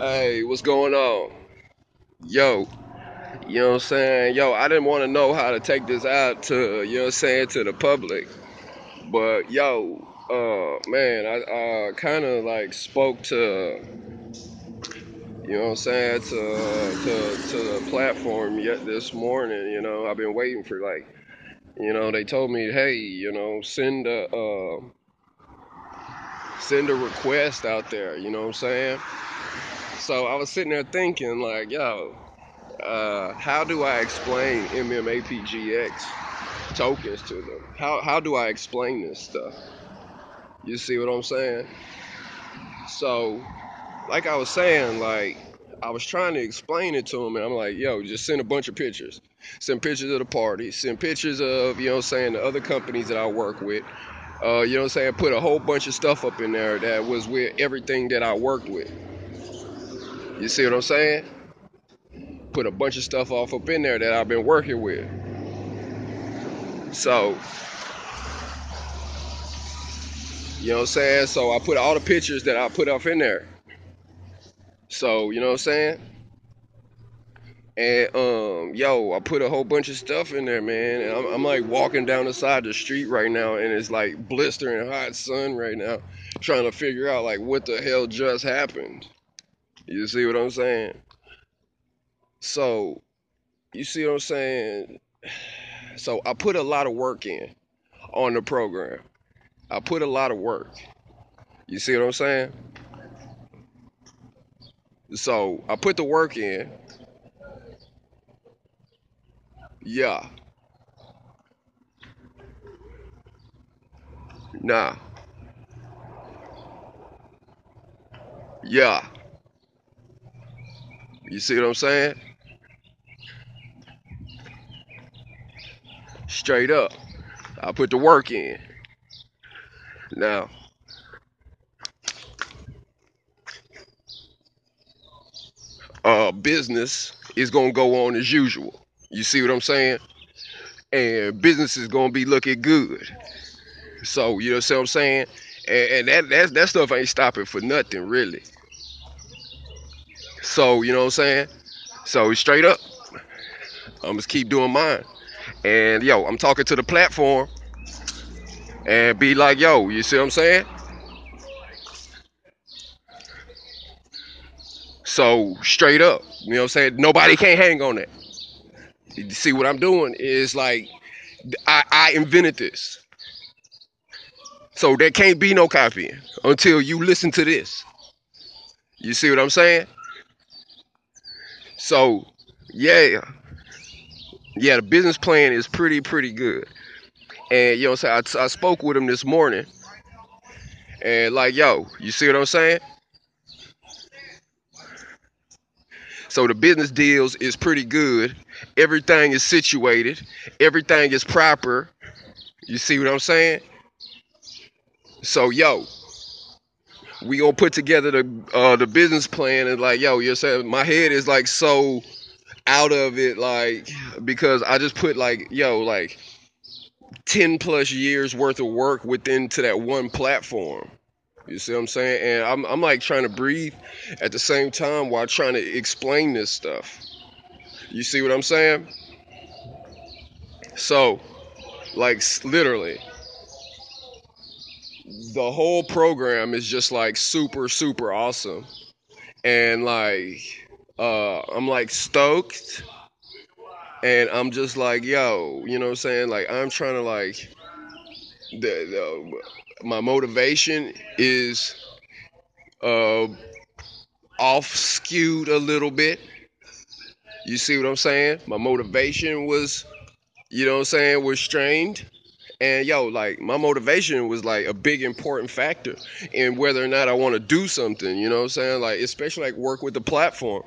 Hey, what's going on? Yo, you know what I'm saying? Yo, I didn't want to know how to take this out to, you know what I'm saying, to the public. But yo, uh, man, I kind of like spoke to, you know what I'm saying, to, to, to the platform yet this morning. You know, I've been waiting for like, you know, they told me, hey, you know, send a, uh, send a request out there. You know what I'm saying? So I was sitting there thinking, like, yo, uh, how do I explain MMAPGX tokens to them? How, how do I explain this stuff? You see what I'm saying? So, like I was saying, like, I was trying to explain it to him, and I'm like, yo, just send a bunch of pictures. Send pictures of the party, send pictures of, you know what I'm saying, the other companies that I work with. Uh, you know what I'm saying? Put a whole bunch of stuff up in there that was with everything that I worked with. You see what I'm saying? Put a bunch of stuff off up in there that I've been working with. So, you know what I'm saying? So I put all the pictures that I put up in there. So, you know what I'm saying? And um, yo, I put a whole bunch of stuff in there, man. And I'm, I'm like walking down the side of the street right now, and it's like blistering hot sun right now, trying to figure out like what the hell just happened. You see what I'm saying? So, you see what I'm saying? So I put a lot of work in on the program. I put a lot of work. You see what I'm saying? So I put the work in. Yeah. Nah. Yeah. You see what I'm saying? Straight up. I put the work in. Now, uh, business is gonna go on as usual. You see what I'm saying? And business is gonna be looking good. So you know what I'm saying? And, and that, that that stuff ain't stopping for nothing really. So you know what I'm saying? So straight up, I'm just keep doing mine. And yo, I'm talking to the platform and be like, yo, you see what I'm saying? So straight up, you know what I'm saying? Nobody can't hang on that. You see what I'm doing is like I, I invented this. So there can't be no copying until you listen to this. You see what I'm saying? So yeah, yeah, the business plan is pretty, pretty good. And you know what I'm saying? I, I spoke with him this morning. And like, yo, you see what I'm saying? So the business deals is pretty good. Everything is situated. Everything is proper. You see what I'm saying? So yo, we gonna put together the uh, the business plan and like yo, you're saying my head is like so out of it like because I just put like yo like 10 plus years worth of work within to that one platform. You see what I'm saying? And I'm I'm like trying to breathe at the same time while trying to explain this stuff. You see what I'm saying? So, like literally, the whole program is just like super super awesome. And like uh I'm like stoked and I'm just like, yo, you know what I'm saying? Like I'm trying to like the, the my motivation is uh off skewed a little bit. You see what I'm saying? My motivation was, you know what I'm saying, was strained. And yo, like my motivation was like a big important factor in whether or not I want to do something, you know what I'm saying? Like especially like work with the platform.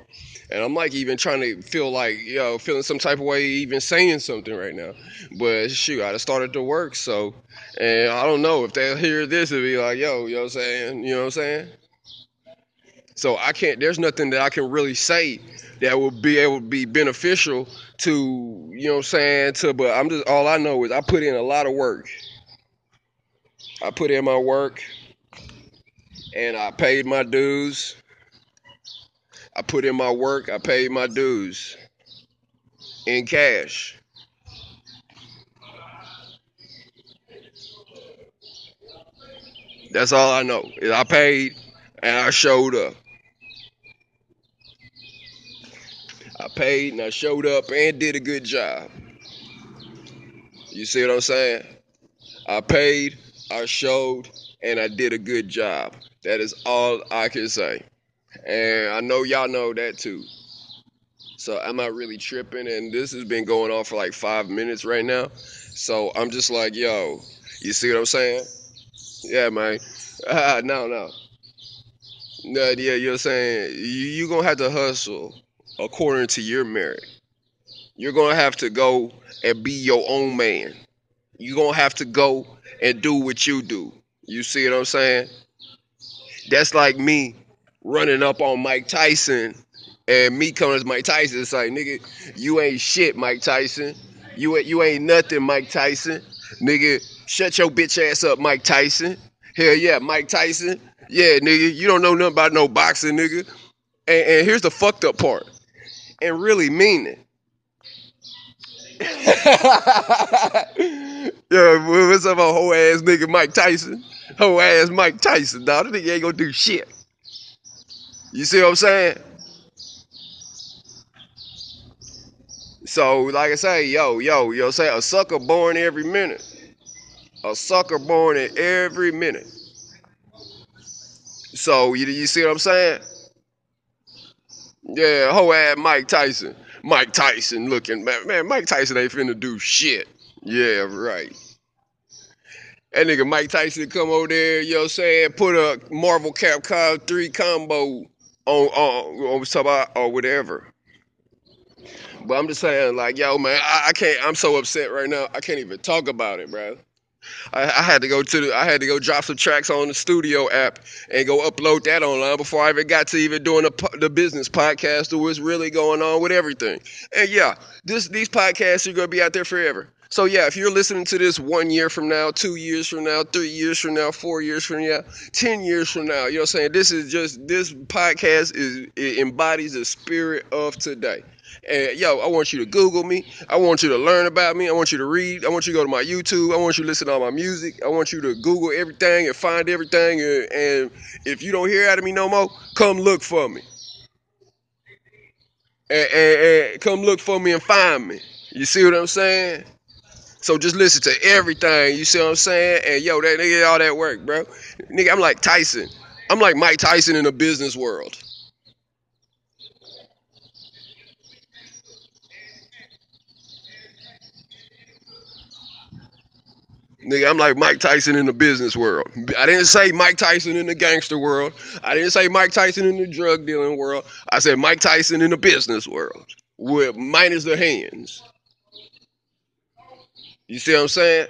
And I'm like even trying to feel like, yo, feeling some type of way even saying something right now. But shoot, I just started to work, so and I don't know if they'll hear this and be like, yo, you know what I'm saying? You know what I'm saying? So I can't. There's nothing that I can really say that would be able to be beneficial to you know what I'm saying. To but I'm just all I know is I put in a lot of work. I put in my work and I paid my dues I put in my work. I paid my dues in cash. That's all I know. I paid and I showed up. I paid and I showed up and did a good job. You see what I'm saying? I paid, I showed, and I did a good job. That is all I can say. And I know y'all know that too. So I'm not really tripping, and this has been going on for like five minutes right now. So I'm just like, yo, you see what I'm saying? Yeah, man. Uh, no, no. No, yeah, you're saying you you gonna have to hustle according to your merit. You're gonna have to go and be your own man. You're gonna have to go and do what you do. You see what I'm saying? That's like me running up on Mike Tyson and me coming as Mike Tyson. It's like, nigga, you ain't shit, Mike Tyson. You ain't you ain't nothing, Mike Tyson. Nigga, shut your bitch ass up, Mike Tyson. Hell yeah, Mike Tyson. Yeah, nigga, you don't know nothing about no boxing, nigga. And, and here's the fucked up part. And really mean it. yeah, what's up, a whole ass nigga Mike Tyson? Whole ass Mike Tyson, dog. That nigga ain't gonna do shit. You see what I'm saying? So, like I say, yo, yo, yo, say a sucker born every minute. A sucker born in every minute. So, you, you see what I'm saying? Yeah, whole ass Mike Tyson. Mike Tyson looking, man, Mike Tyson ain't finna do shit. Yeah, right. That nigga Mike Tyson come over there, you know what I'm saying, put a Marvel Capcom 3 combo on, on, on top of, or whatever. But I'm just saying, like, yo, man, I, I can't, I'm so upset right now, I can't even talk about it, bro. I, I, had to go to the, I had to go drop some tracks on the studio app and go upload that online before I even got to even doing the, the business podcast or what's really going on with everything. And yeah, this these podcasts are gonna be out there forever. So yeah, if you're listening to this one year from now, two years from now, three years from now, four years from now, ten years from now, you know what I'm saying? This is just this podcast is it embodies the spirit of today. And yo, I want you to Google me. I want you to learn about me. I want you to read. I want you to go to my YouTube. I want you to listen to all my music. I want you to Google everything and find everything. And, and if you don't hear out of me no more, come look for me. And, and, and come look for me and find me. You see what I'm saying? So just listen to everything. You see what I'm saying? And yo, that nigga, all that work, bro. Nigga, I'm like Tyson. I'm like Mike Tyson in the business world. Nigga, I'm like Mike Tyson in the business world. I didn't say Mike Tyson in the gangster world. I didn't say Mike Tyson in the drug dealing world. I said Mike Tyson in the business world with minus the hands. You see what I'm saying?